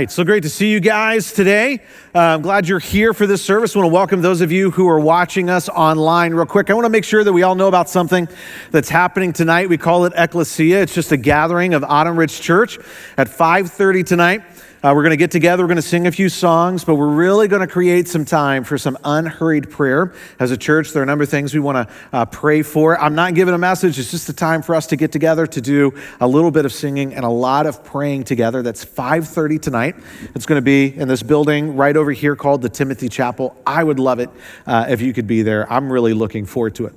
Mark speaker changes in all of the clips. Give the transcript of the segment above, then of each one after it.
Speaker 1: right, so great to see you guys today. Uh, I'm glad you're here for this service. I want to welcome those of you who are watching us online real quick. I want to make sure that we all know about something that's happening tonight. We call it Ecclesia. It's just a gathering of Autumn Ridge Church at 5:30 tonight. Uh, we're going to get together, we're going to sing a few songs, but we're really going to create some time for some unhurried prayer. As a church, there are a number of things we want to uh, pray for. I'm not giving a message, it's just a time for us to get together to do a little bit of singing and a lot of praying together. That's 5.30 tonight. It's going to be in this building right over here called the Timothy Chapel. I would love it uh, if you could be there. I'm really looking forward to it.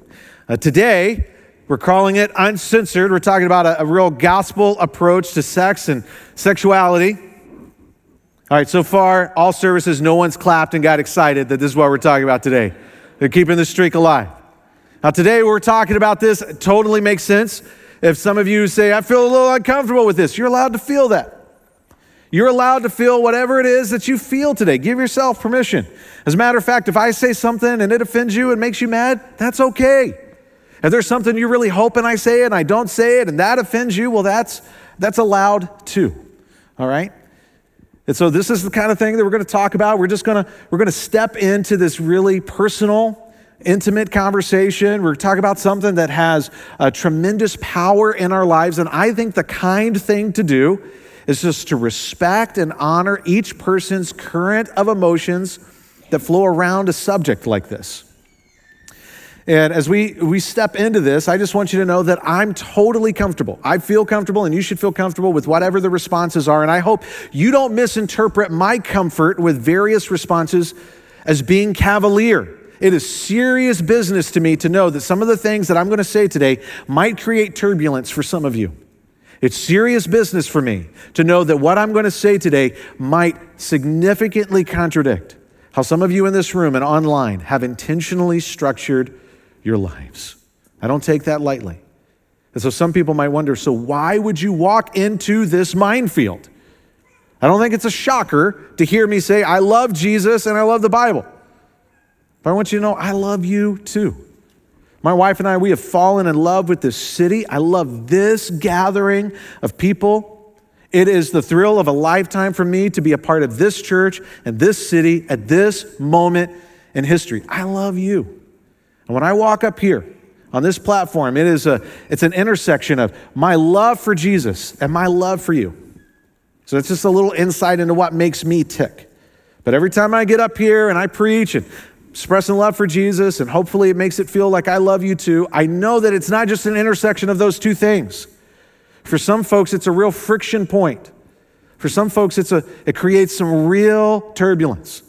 Speaker 1: Uh, today, we're calling it uncensored. We're talking about a, a real gospel approach to sex and sexuality. All right, so far, all services, no one's clapped and got excited that this is what we're talking about today. They're keeping the streak alive. Now, today we're talking about this, it totally makes sense. If some of you say, I feel a little uncomfortable with this, you're allowed to feel that. You're allowed to feel whatever it is that you feel today. Give yourself permission. As a matter of fact, if I say something and it offends you and makes you mad, that's okay. If there's something you're really hoping I say it and I don't say it and that offends you, well, that's, that's allowed too. All right? And so this is the kind of thing that we're going to talk about. We're just going to we're going to step into this really personal, intimate conversation. We're talking about something that has a tremendous power in our lives and I think the kind thing to do is just to respect and honor each person's current of emotions that flow around a subject like this. And as we, we step into this, I just want you to know that I'm totally comfortable. I feel comfortable, and you should feel comfortable with whatever the responses are. And I hope you don't misinterpret my comfort with various responses as being cavalier. It is serious business to me to know that some of the things that I'm going to say today might create turbulence for some of you. It's serious business for me to know that what I'm going to say today might significantly contradict how some of you in this room and online have intentionally structured your lives. I don't take that lightly. And so some people might wonder so, why would you walk into this minefield? I don't think it's a shocker to hear me say, I love Jesus and I love the Bible. But I want you to know, I love you too. My wife and I, we have fallen in love with this city. I love this gathering of people. It is the thrill of a lifetime for me to be a part of this church and this city at this moment in history. I love you. And when I walk up here on this platform, it is a, it's an intersection of my love for Jesus and my love for you. So it's just a little insight into what makes me tick. But every time I get up here and I preach and expressing love for Jesus, and hopefully it makes it feel like I love you too, I know that it's not just an intersection of those two things. For some folks, it's a real friction point. For some folks, it's a, it creates some real turbulence.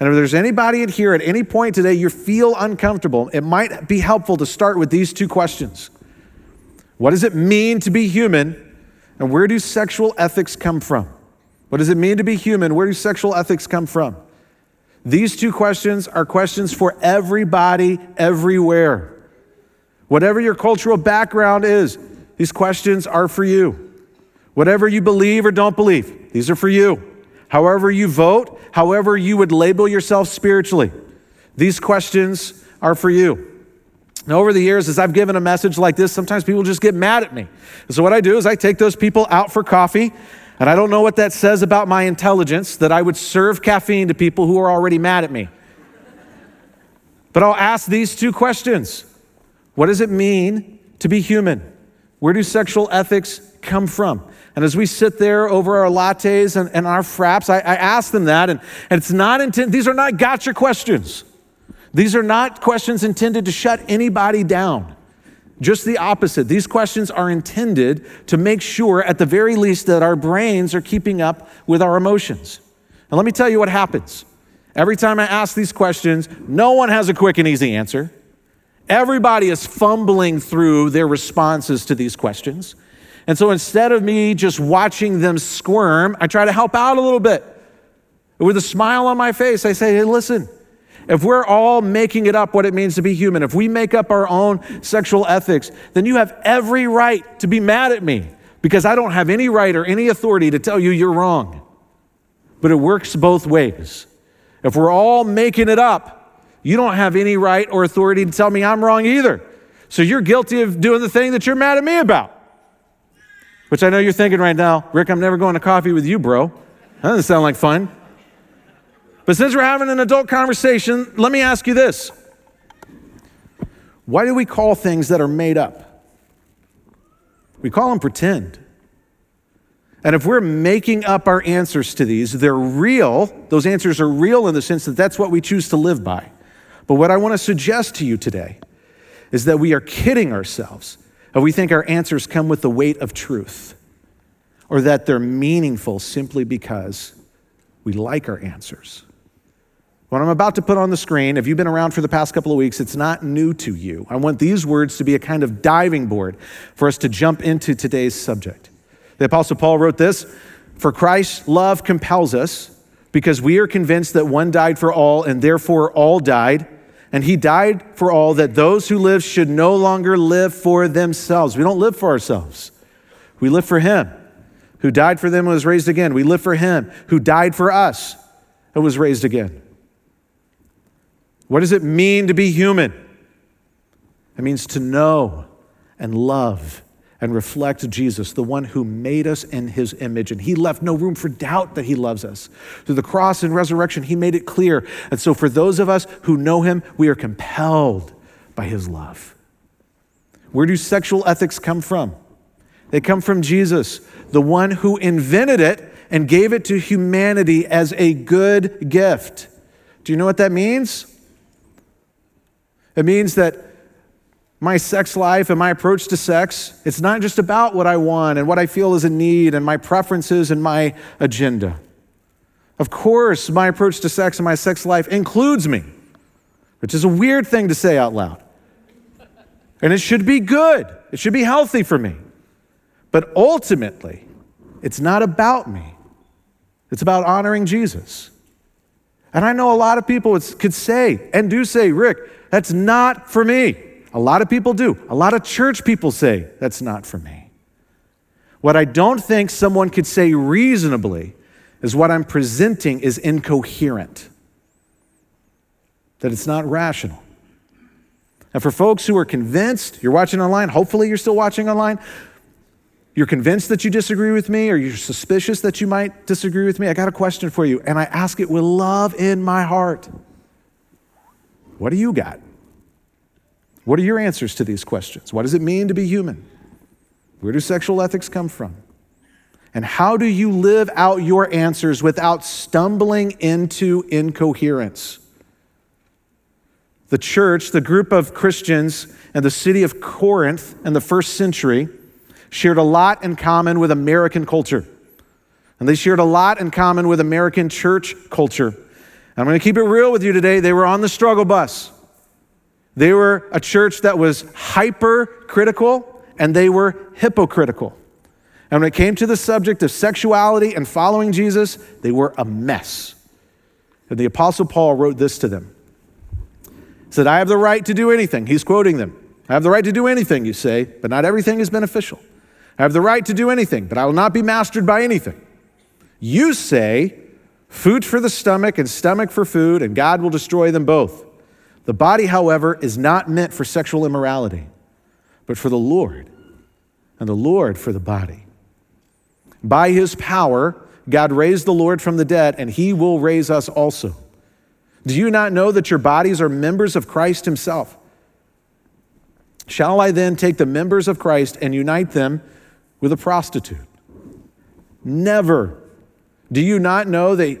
Speaker 1: And if there's anybody in here at any point today you feel uncomfortable, it might be helpful to start with these two questions What does it mean to be human? And where do sexual ethics come from? What does it mean to be human? Where do sexual ethics come from? These two questions are questions for everybody, everywhere. Whatever your cultural background is, these questions are for you. Whatever you believe or don't believe, these are for you however you vote, however you would label yourself spiritually. These questions are for you. Now, over the years, as I've given a message like this, sometimes people just get mad at me. And so, what I do is I take those people out for coffee, and I don't know what that says about my intelligence that I would serve caffeine to people who are already mad at me. But I'll ask these two questions What does it mean to be human? Where do sexual ethics come from? And as we sit there over our lattes and, and our fraps, I, I, ask them that. And, and it's not intended, these are not gotcha questions. These are not questions intended to shut anybody down. Just the opposite. These questions are intended to make sure, at the very least, that our brains are keeping up with our emotions. And let me tell you what happens. Every time I ask these questions, no one has a quick and easy answer. Everybody is fumbling through their responses to these questions. And so instead of me just watching them squirm, I try to help out a little bit. With a smile on my face, I say, hey, listen, if we're all making it up what it means to be human, if we make up our own sexual ethics, then you have every right to be mad at me because I don't have any right or any authority to tell you you're wrong. But it works both ways. If we're all making it up, you don't have any right or authority to tell me I'm wrong either. So you're guilty of doing the thing that you're mad at me about. Which I know you're thinking right now, Rick, I'm never going to coffee with you, bro. That doesn't sound like fun. But since we're having an adult conversation, let me ask you this Why do we call things that are made up? We call them pretend. And if we're making up our answers to these, they're real. Those answers are real in the sense that that's what we choose to live by. But what I want to suggest to you today is that we are kidding ourselves if we think our answers come with the weight of truth or that they're meaningful simply because we like our answers. What I'm about to put on the screen, if you've been around for the past couple of weeks, it's not new to you. I want these words to be a kind of diving board for us to jump into today's subject. The Apostle Paul wrote this For Christ's love compels us, because we are convinced that one died for all, and therefore all died. And he died for all, that those who live should no longer live for themselves. We don't live for ourselves, we live for him who died for them and was raised again. We live for him who died for us and was raised again. What does it mean to be human? It means to know and love and reflect Jesus, the one who made us in his image. And he left no room for doubt that he loves us. Through the cross and resurrection, he made it clear. And so, for those of us who know him, we are compelled by his love. Where do sexual ethics come from? They come from Jesus, the one who invented it and gave it to humanity as a good gift. Do you know what that means? It means that my sex life and my approach to sex, it's not just about what I want and what I feel is a need and my preferences and my agenda. Of course, my approach to sex and my sex life includes me, which is a weird thing to say out loud. And it should be good, it should be healthy for me. But ultimately, it's not about me, it's about honoring Jesus. And I know a lot of people could say and do say, Rick, that's not for me. A lot of people do. A lot of church people say, that's not for me. What I don't think someone could say reasonably is what I'm presenting is incoherent, that it's not rational. And for folks who are convinced, you're watching online, hopefully you're still watching online, you're convinced that you disagree with me or you're suspicious that you might disagree with me, I got a question for you, and I ask it with love in my heart. What do you got? What are your answers to these questions? What does it mean to be human? Where do sexual ethics come from? And how do you live out your answers without stumbling into incoherence? The church, the group of Christians in the city of Corinth in the first century, shared a lot in common with American culture. And they shared a lot in common with American church culture. I'm going to keep it real with you today. They were on the struggle bus. They were a church that was hypercritical and they were hypocritical. And when it came to the subject of sexuality and following Jesus, they were a mess. And the Apostle Paul wrote this to them. He said, I have the right to do anything. He's quoting them. I have the right to do anything, you say, but not everything is beneficial. I have the right to do anything, but I will not be mastered by anything. You say, food for the stomach and stomach for food, and God will destroy them both. The body, however, is not meant for sexual immorality, but for the Lord, and the Lord for the body. By his power, God raised the Lord from the dead, and he will raise us also. Do you not know that your bodies are members of Christ himself? Shall I then take the members of Christ and unite them with a prostitute. Never. Do you not know that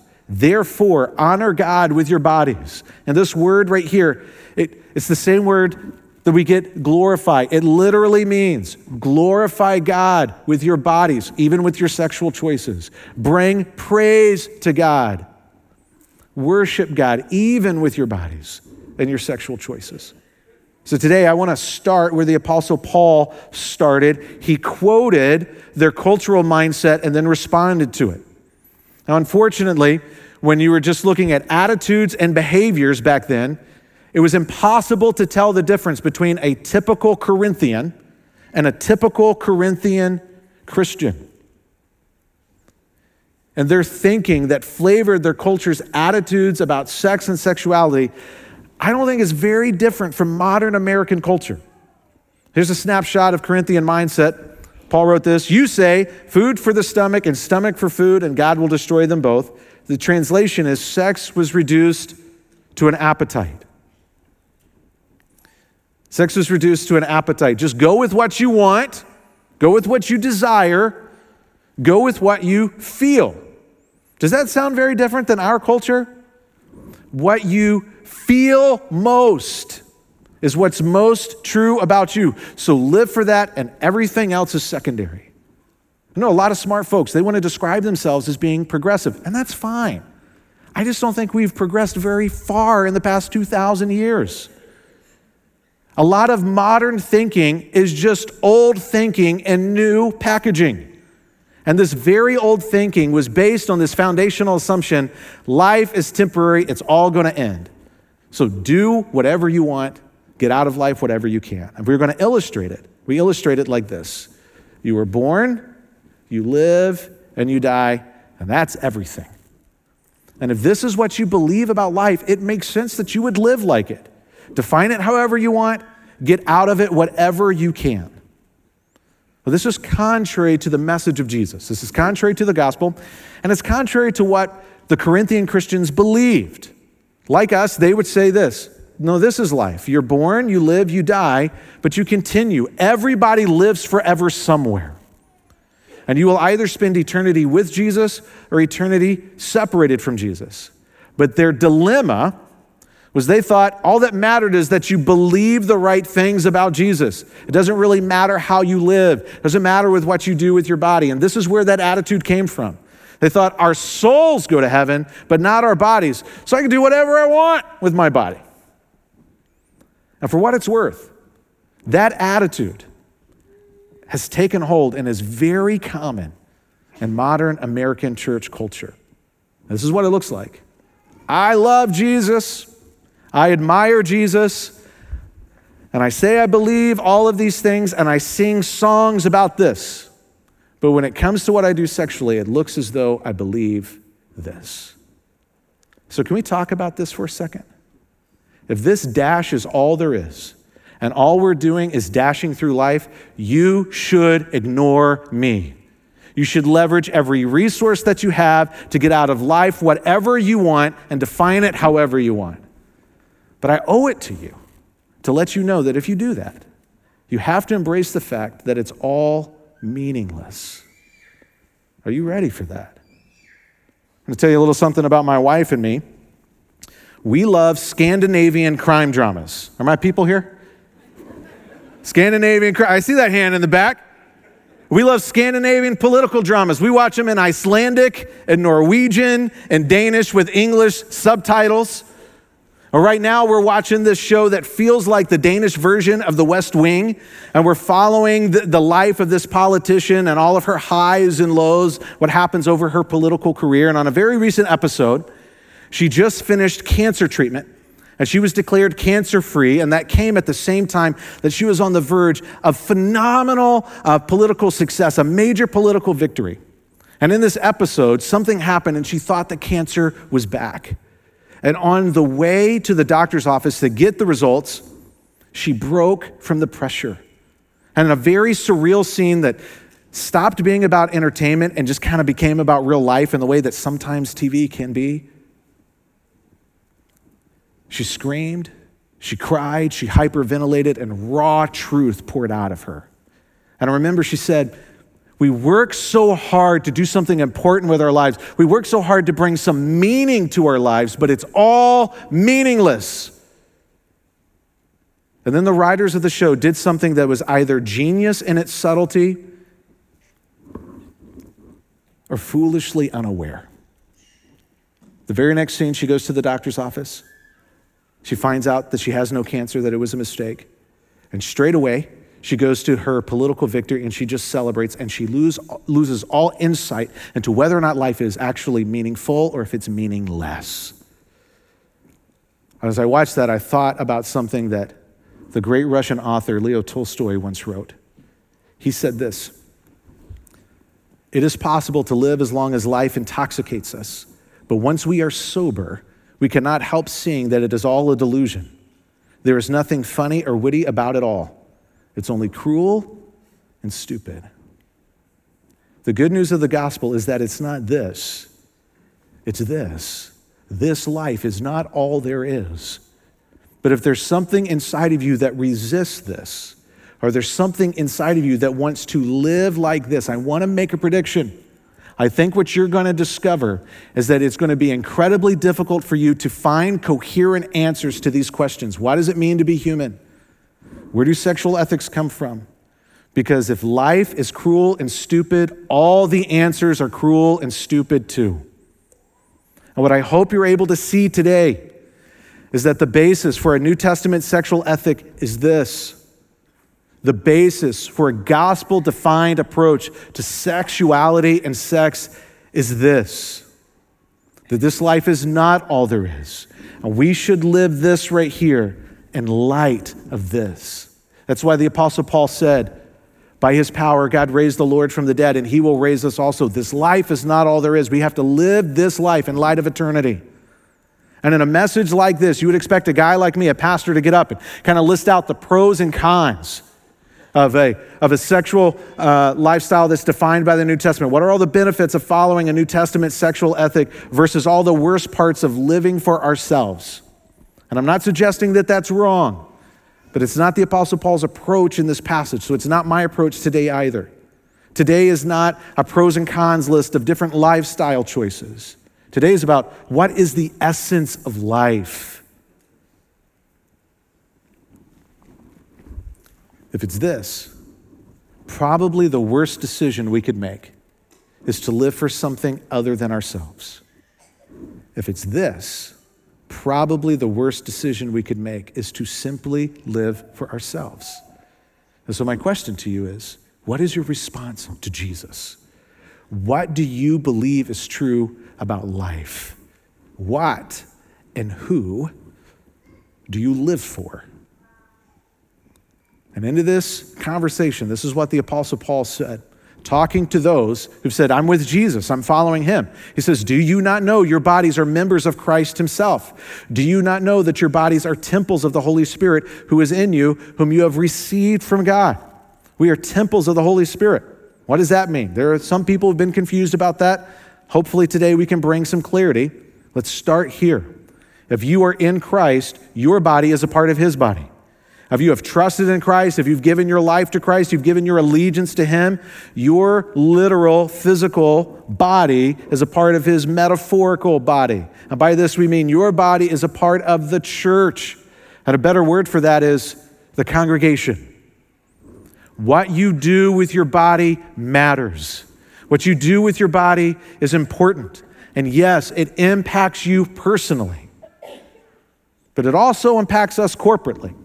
Speaker 1: Therefore, honor God with your bodies. And this word right here, it, it's the same word that we get glorify. It literally means glorify God with your bodies, even with your sexual choices. Bring praise to God. Worship God, even with your bodies and your sexual choices. So today I want to start where the Apostle Paul started. He quoted their cultural mindset and then responded to it. Now, unfortunately, when you were just looking at attitudes and behaviors back then, it was impossible to tell the difference between a typical Corinthian and a typical Corinthian Christian. And their thinking that flavored their culture's attitudes about sex and sexuality, I don't think is very different from modern American culture. Here's a snapshot of Corinthian mindset. Paul wrote this You say, food for the stomach and stomach for food, and God will destroy them both. The translation is sex was reduced to an appetite. Sex was reduced to an appetite. Just go with what you want, go with what you desire, go with what you feel. Does that sound very different than our culture? What you feel most is what's most true about you. So live for that, and everything else is secondary. I know a lot of smart folks, they want to describe themselves as being progressive, and that's fine. I just don't think we've progressed very far in the past 2,000 years. A lot of modern thinking is just old thinking and new packaging. And this very old thinking was based on this foundational assumption life is temporary, it's all going to end. So do whatever you want, get out of life whatever you can. And we're going to illustrate it. We illustrate it like this You were born, you live, and you die, and that's everything. And if this is what you believe about life, it makes sense that you would live like it. Define it however you want, get out of it whatever you can. Well, this is contrary to the message of Jesus. This is contrary to the gospel, and it's contrary to what the Corinthian Christians believed. Like us, they would say this No, this is life. You're born, you live, you die, but you continue. Everybody lives forever somewhere. And you will either spend eternity with Jesus or eternity separated from Jesus. But their dilemma was they thought all that mattered is that you believe the right things about Jesus. It doesn't really matter how you live. It doesn't matter with what you do with your body. And this is where that attitude came from. They thought our souls go to heaven, but not our bodies. So I can do whatever I want with my body. And for what it's worth, that attitude has taken hold and is very common in modern American church culture. This is what it looks like. I love Jesus. I admire Jesus, and I say I believe all of these things, and I sing songs about this. But when it comes to what I do sexually, it looks as though I believe this. So, can we talk about this for a second? If this dash is all there is, and all we're doing is dashing through life, you should ignore me. You should leverage every resource that you have to get out of life whatever you want and define it however you want. But I owe it to you to let you know that if you do that, you have to embrace the fact that it's all meaningless. Are you ready for that? I'm going to tell you a little something about my wife and me. We love Scandinavian crime dramas. Are my people here? Scandinavian. I see that hand in the back. We love Scandinavian political dramas. We watch them in Icelandic and Norwegian and Danish with English subtitles. Right now, we're watching this show that feels like the Danish version of The West Wing, and we're following the, the, life of this politician and all of her highs and lows, what happens over her political career. And on a very recent episode, she just finished cancer treatment, and she was declared cancer free, and that came at the same time that she was on the verge of phenomenal uh, political success, a major political victory. And in this episode, something happened, and she thought the cancer was back. And on the way to the doctor's office to get the results, she broke from the pressure. And in a very surreal scene that stopped being about entertainment and just kind of became about real life in the way that sometimes TV can be, she screamed, she cried, she hyperventilated, and raw truth poured out of her. And I remember she said, we work so hard to do something important with our lives. We work so hard to bring some meaning to our lives, but it's all meaningless. And then the writers of the show did something that was either genius in its subtlety or foolishly unaware. The very next scene, she goes to the doctor's office. She finds out that she has no cancer, that it was a mistake. And straight away, she goes to her political victory and she just celebrates and she lose, loses all insight into whether or not life is actually meaningful or if it's meaningless. As I watched that, I thought about something that the great Russian author Leo Tolstoy once wrote. He said this It is possible to live as long as life intoxicates us, but once we are sober, we cannot help seeing that it is all a delusion. There is nothing funny or witty about it all. It's only cruel and stupid. The good news of the gospel is that it's not this, it's this. This life is not all there is. But if there's something inside of you that resists this, or there's something inside of you that wants to live like this, I want to make a prediction. I think what you're going to discover is that it's going to be incredibly difficult for you to find coherent answers to these questions. What does it mean to be human? Where do sexual ethics come from? Because if life is cruel and stupid, all the answers are cruel and stupid too. And what I hope you're able to see today is that the basis for a New Testament sexual ethic is this. The basis for a gospel defined approach to sexuality and sex is this that this life is not all there is. And we should live this right here in light of this. That's why the Apostle Paul said, by his power, God raised the Lord from the dead, and he will raise us also. This life is not all there is. We have to live this life in light of eternity. And in a message like this, you would expect a guy like me, a pastor, to get up and kind of list out the pros and cons of a, of a sexual uh, lifestyle that's defined by the New Testament. What are all the benefits of following a New Testament sexual ethic versus all the worst parts of living for ourselves? And I'm not suggesting that that's wrong, but it's not the Apostle Paul's approach in this passage, so it's not my approach today either. Today is not a pros and cons list of different lifestyle choices. Today is about what is the essence of life. If it's this, probably the worst decision we could make is to live for something other than ourselves. If it's this, probably the worst decision we could make is to simply live for ourselves. And so, my question to you is what is your response to Jesus? What do you believe is true about life? What and who do you live for? And into this conversation, this is what the Apostle Paul said, talking to those who've said, I'm with Jesus, I'm following him. He says, Do you not know your bodies are members of Christ himself? Do you not know that your bodies are temples of the Holy Spirit who is in you, whom you have received from God? We are temples of the Holy Spirit. What does that mean? There are some people who've been confused about that. Hopefully, today we can bring some clarity. Let's start here. If you are in Christ, your body is a part of his body. If you have trusted in Christ, if you've given your life to Christ, you've given your allegiance to Him, your literal physical body is a part of His metaphorical body. And by this we mean your body is a part of the church. And a better word for that is the congregation. What you do with your body matters. What you do with your body is important. And yes, it impacts you personally, but it also impacts us corporately.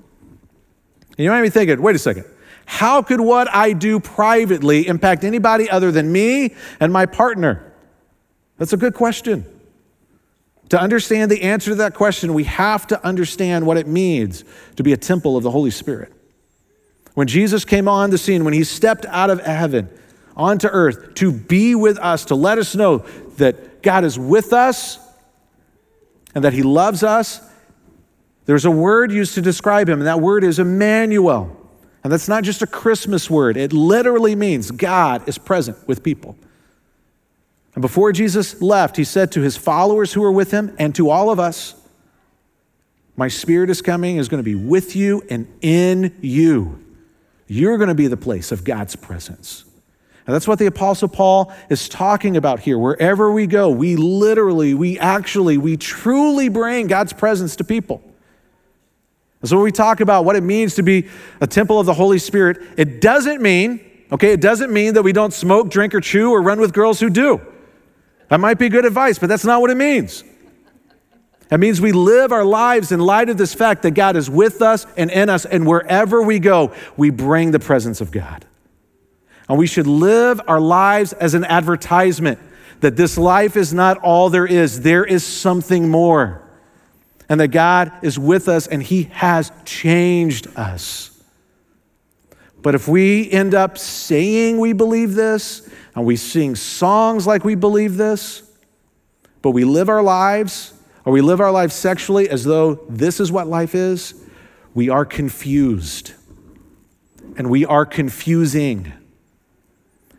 Speaker 1: And you might be thinking, wait a second, how could what I do privately impact anybody other than me and my partner? That's a good question. To understand the answer to that question, we have to understand what it means to be a temple of the Holy Spirit. When Jesus came on the scene, when he stepped out of heaven onto earth to be with us, to let us know that God is with us and that he loves us, there's a word used to describe him, and that word is Emmanuel. And that's not just a Christmas word, it literally means God is present with people. And before Jesus left, he said to his followers who were with him and to all of us, My spirit is coming, is going to be with you and in you. You're going to be the place of God's presence. And that's what the Apostle Paul is talking about here. Wherever we go, we literally, we actually, we truly bring God's presence to people. And so when we talk about what it means to be a temple of the Holy Spirit, it doesn't mean, okay, it doesn't mean that we don't smoke, drink, or chew or run with girls who do. That might be good advice, but that's not what it means. That means we live our lives in light of this fact that God is with us and in us, and wherever we go, we bring the presence of God. And we should live our lives as an advertisement that this life is not all there is, there is something more. And that God is with us and He has changed us. But if we end up saying we believe this, and we sing songs like we believe this, but we live our lives, or we live our lives sexually as though this is what life is, we are confused. And we are confusing.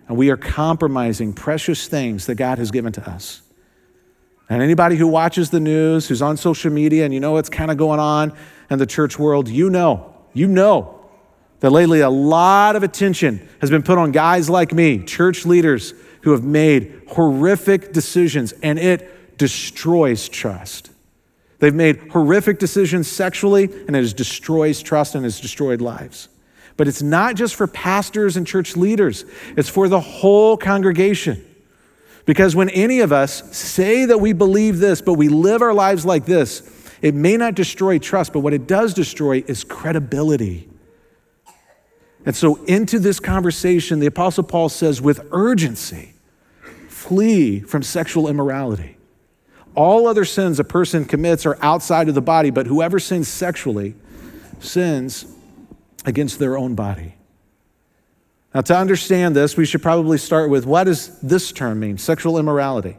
Speaker 1: And we are compromising precious things that God has given to us. And anybody who watches the news, who's on social media, and you know what's kind of going on in the church world, you know, you know that lately a lot of attention has been put on guys like me, church leaders who have made horrific decisions, and it destroys trust. They've made horrific decisions sexually, and it has destroys trust and has destroyed lives. But it's not just for pastors and church leaders, it's for the whole congregation. Because when any of us say that we believe this, but we live our lives like this, it may not destroy trust, but what it does destroy is credibility. And so, into this conversation, the Apostle Paul says with urgency flee from sexual immorality. All other sins a person commits are outside of the body, but whoever sins sexually sins against their own body. Now, to understand this, we should probably start with what does this term mean, sexual immorality?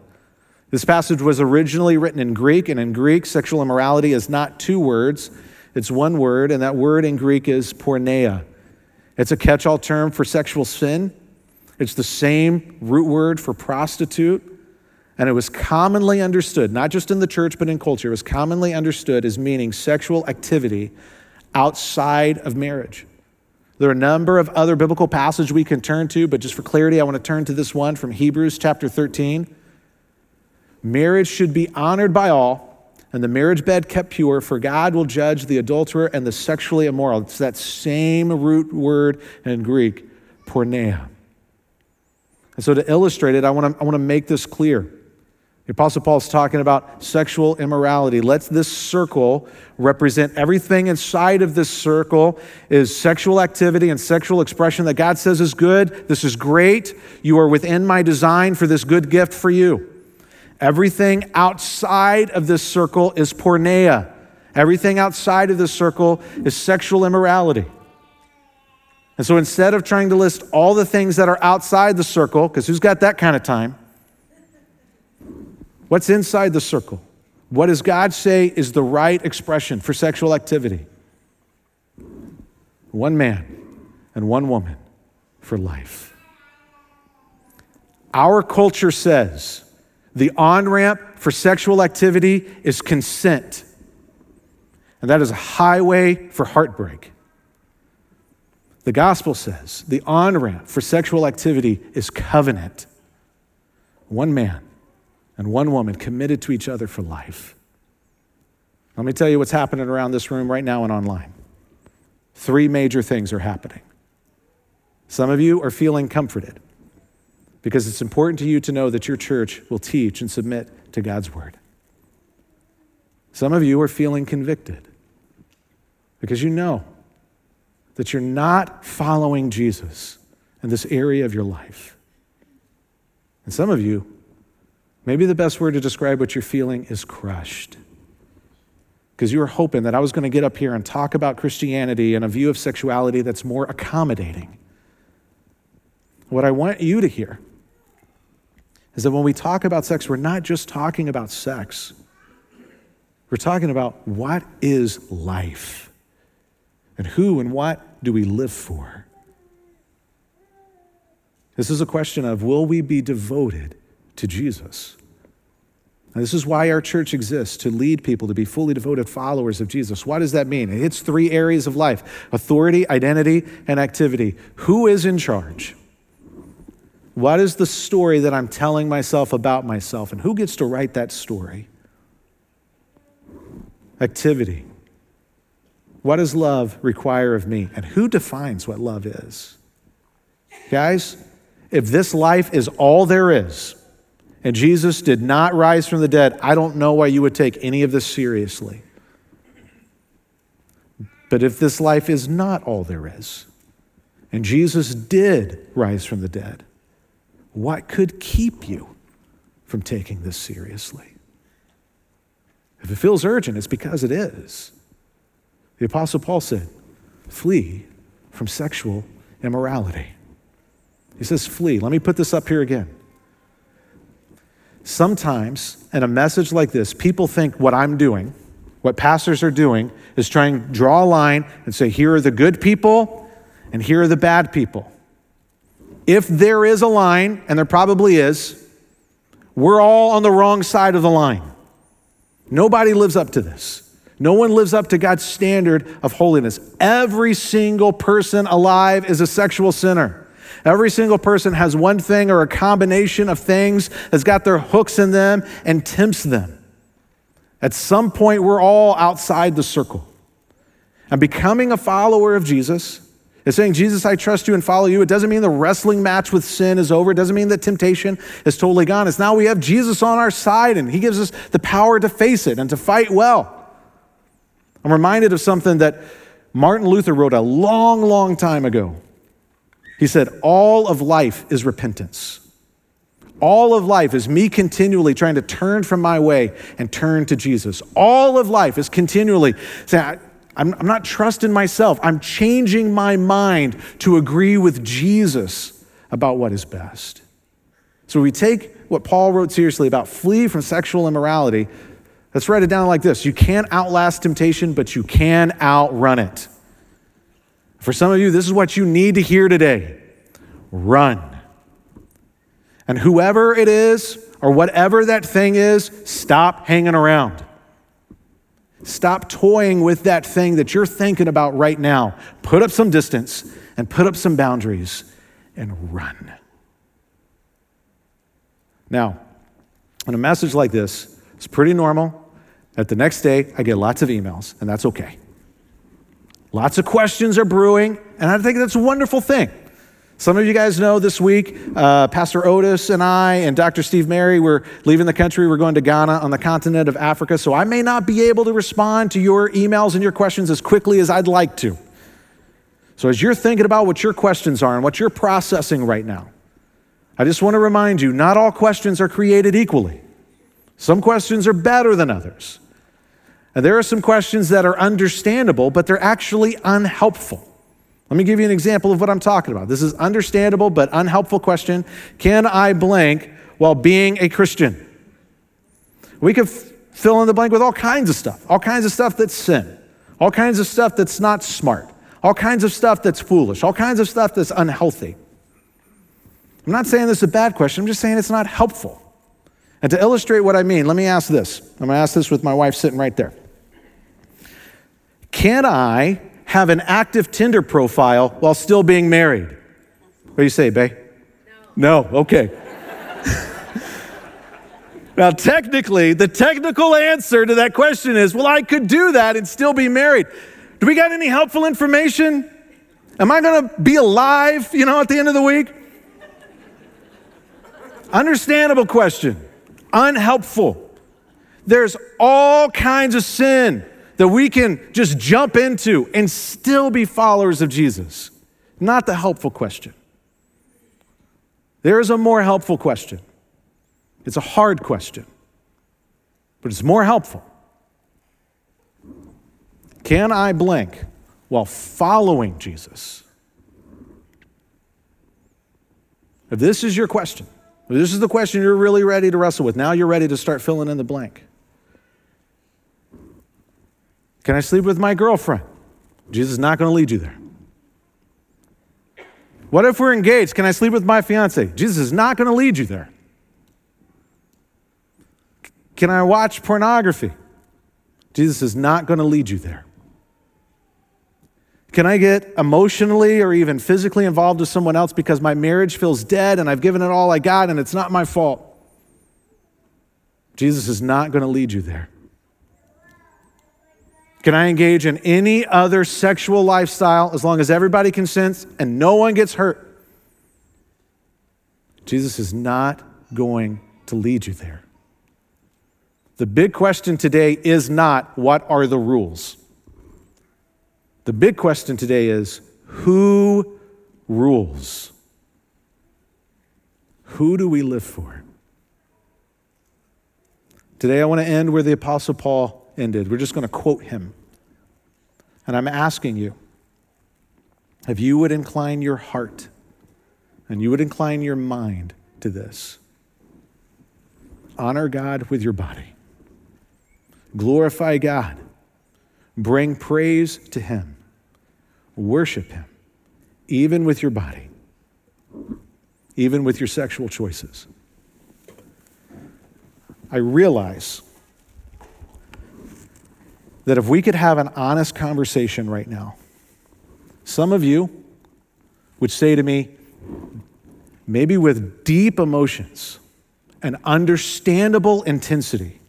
Speaker 1: This passage was originally written in Greek, and in Greek, sexual immorality is not two words, it's one word, and that word in Greek is porneia. It's a catch all term for sexual sin. It's the same root word for prostitute. And it was commonly understood, not just in the church, but in culture, it was commonly understood as meaning sexual activity outside of marriage. There are a number of other biblical passages we can turn to, but just for clarity, I want to turn to this one from Hebrews chapter 13. Marriage should be honored by all and the marriage bed kept pure, for God will judge the adulterer and the sexually immoral. It's that same root word in Greek, porneia. And so to illustrate it, I want to, I want to make this clear. The Apostle Paul is talking about sexual immorality. Let's this circle represent everything inside of this circle is sexual activity and sexual expression that God says is good. This is great. You are within my design for this good gift for you. Everything outside of this circle is porneia. Everything outside of this circle is sexual immorality. And so instead of trying to list all the things that are outside the circle, because who's got that kind of time? What's inside the circle? What does God say is the right expression for sexual activity? One man and one woman for life. Our culture says the on ramp for sexual activity is consent. And that is a highway for heartbreak. The gospel says the on ramp for sexual activity is covenant. One man and one woman committed to each other for life. Let me tell you what's happening around this room right now and online. Three major things are happening. Some of you are feeling comforted because it's important to you to know that your church will teach and submit to God's word. Some of you are feeling convicted because you know that you're not following Jesus in this area of your life. And some of you, maybe the best word to describe what you're feeling is crushed. Because you were hoping that I was going to get up here and talk about Christianity and a view of sexuality that's more accommodating. What I want you to hear is that when we talk about sex, we're not just talking about sex. We're talking about what is life and who and what do we live for. This is a question of will we be devoted to Jesus? And this is why our church exists to lead people to be fully devoted followers of Jesus. What does that mean? It hits three areas of life authority, identity, and activity. Who is in charge? What is the story that I'm telling myself about myself? And who gets to write that story? Activity. What does love require of me? And who defines what love is? Guys, if this life is all there is, and Jesus did not rise from the dead, I don't know why you would take any of this seriously. But if this life is not all there is, and Jesus did rise from the dead, what could keep you from taking this seriously? If it feels urgent, it's because it is. The Apostle Paul said, flee from sexual immorality. He says, flee. Let me put this up here again. Sometimes in a message like this, people think what I'm doing, what pastors are doing, is trying to draw a line and say, here are the good people and here are the bad people. If there is a line, and there probably is, we're all on the wrong side of the line. Nobody lives up to this. No one lives up to God's standard of holiness. Every single person alive is a sexual sinner. Every single person has one thing or a combination of things that's got their hooks in them and tempts them. At some point, we're all outside the circle. And becoming a follower of Jesus is saying, Jesus, I trust you and follow you. It doesn't mean the wrestling match with sin is over. It doesn't mean that temptation is totally gone. It's now we have Jesus on our side and he gives us the power to face it and to fight well. I'm reminded of something that Martin Luther wrote a long, long time ago. He said, All of life is repentance. All of life is me continually trying to turn from my way and turn to Jesus. All of life is continually saying, I'm, I'm not trusting myself. I'm changing my mind to agree with Jesus about what is best. So we take what Paul wrote seriously about flee from sexual immorality. Let's write it down like this You can't outlast temptation, but you can outrun it. For some of you, this is what you need to hear today run. And whoever it is, or whatever that thing is, stop hanging around. Stop toying with that thing that you're thinking about right now. Put up some distance and put up some boundaries and run. Now, in a message like this, it's pretty normal that the next day I get lots of emails, and that's okay. Lots of questions are brewing, and I think that's a wonderful thing. Some of you guys know this week, uh, Pastor Otis and I and Dr. Steve Mary, we're leaving the country. We're going to Ghana on the continent of Africa. So I may not be able to respond to your emails and your questions as quickly as I'd like to. So as you're thinking about what your questions are and what you're processing right now, I just want to remind you not all questions are created equally. Some questions are better than others. And there are some questions that are understandable, but they're actually unhelpful. Let me give you an example of what I'm talking about. This is understandable but unhelpful question. Can I blank while being a Christian? We could f- fill in the blank with all kinds of stuff, all kinds of stuff that's sin, all kinds of stuff that's not smart, all kinds of stuff that's foolish, all kinds of stuff that's unhealthy. I'm not saying this is a bad question, I'm just saying it's not helpful. And to illustrate what I mean, let me ask this. I'm going to ask this with my wife sitting right there. Can I have an active Tinder profile while still being married? What do you say, Bay? No. No, okay. now, technically, the technical answer to that question is well, I could do that and still be married. Do we got any helpful information? Am I going to be alive, you know, at the end of the week? Understandable question, unhelpful. There's all kinds of sin that we can just jump into and still be followers of Jesus? Not the helpful question. There is a more helpful question. It's a hard question, but it's more helpful. Can I blink while following Jesus? If this is your question, if this is the question you're really ready to wrestle with, now you're ready to start filling in the blank. Can I sleep with my girlfriend? Jesus is not going to lead you there. What if we're engaged? Can I sleep with my fiance? Jesus is not going to lead you there. Can I watch pornography? Jesus is not going to lead you there. Can I get emotionally or even physically involved with someone else because my marriage feels dead and I've given it all I got and it's not my fault? Jesus is not going to lead you there. Can I engage in any other sexual lifestyle as long as everybody consents and no one gets hurt? Jesus is not going to lead you there. The big question today is not what are the rules? The big question today is who rules? Who do we live for? Today, I want to end where the Apostle Paul ended. We're just going to quote him. And I'm asking you if you would incline your heart and you would incline your mind to this honor God with your body, glorify God, bring praise to Him, worship Him, even with your body, even with your sexual choices. I realize that if we could have an honest conversation right now, some of you would say to me, maybe with deep emotions and understandable intensity,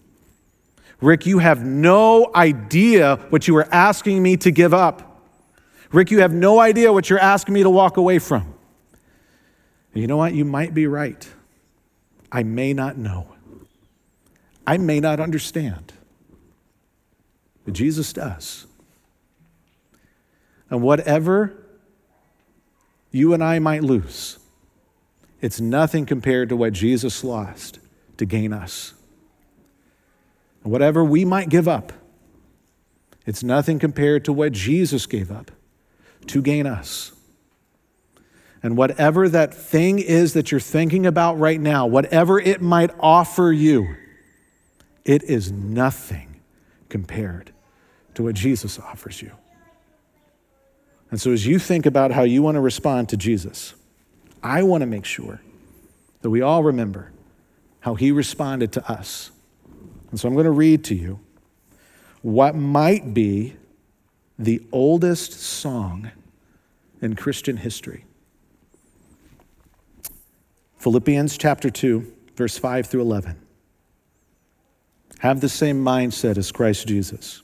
Speaker 1: Rick, you have no idea what you are asking me to give up. Rick, you have no idea what you're asking me to walk away from. And you know what? You might be right. I may not know. I may not understand. Jesus does. And whatever you and I might lose, it's nothing compared to what Jesus lost to gain us. And whatever we might give up, it's nothing compared to what Jesus gave up to gain us. And whatever that thing is that you're thinking about right now, whatever it might offer you, it is nothing compared to what Jesus offers you. And so, as you think about how you want to respond to Jesus, I want to make sure that we all remember how he responded to us. And so, I'm going to read to you what might be the oldest song in Christian history. Philippians chapter 2, verse 5 through 11. Have the same mindset as Christ Jesus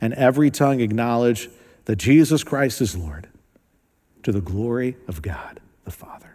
Speaker 1: and every tongue acknowledge that Jesus Christ is Lord to the glory of God the Father.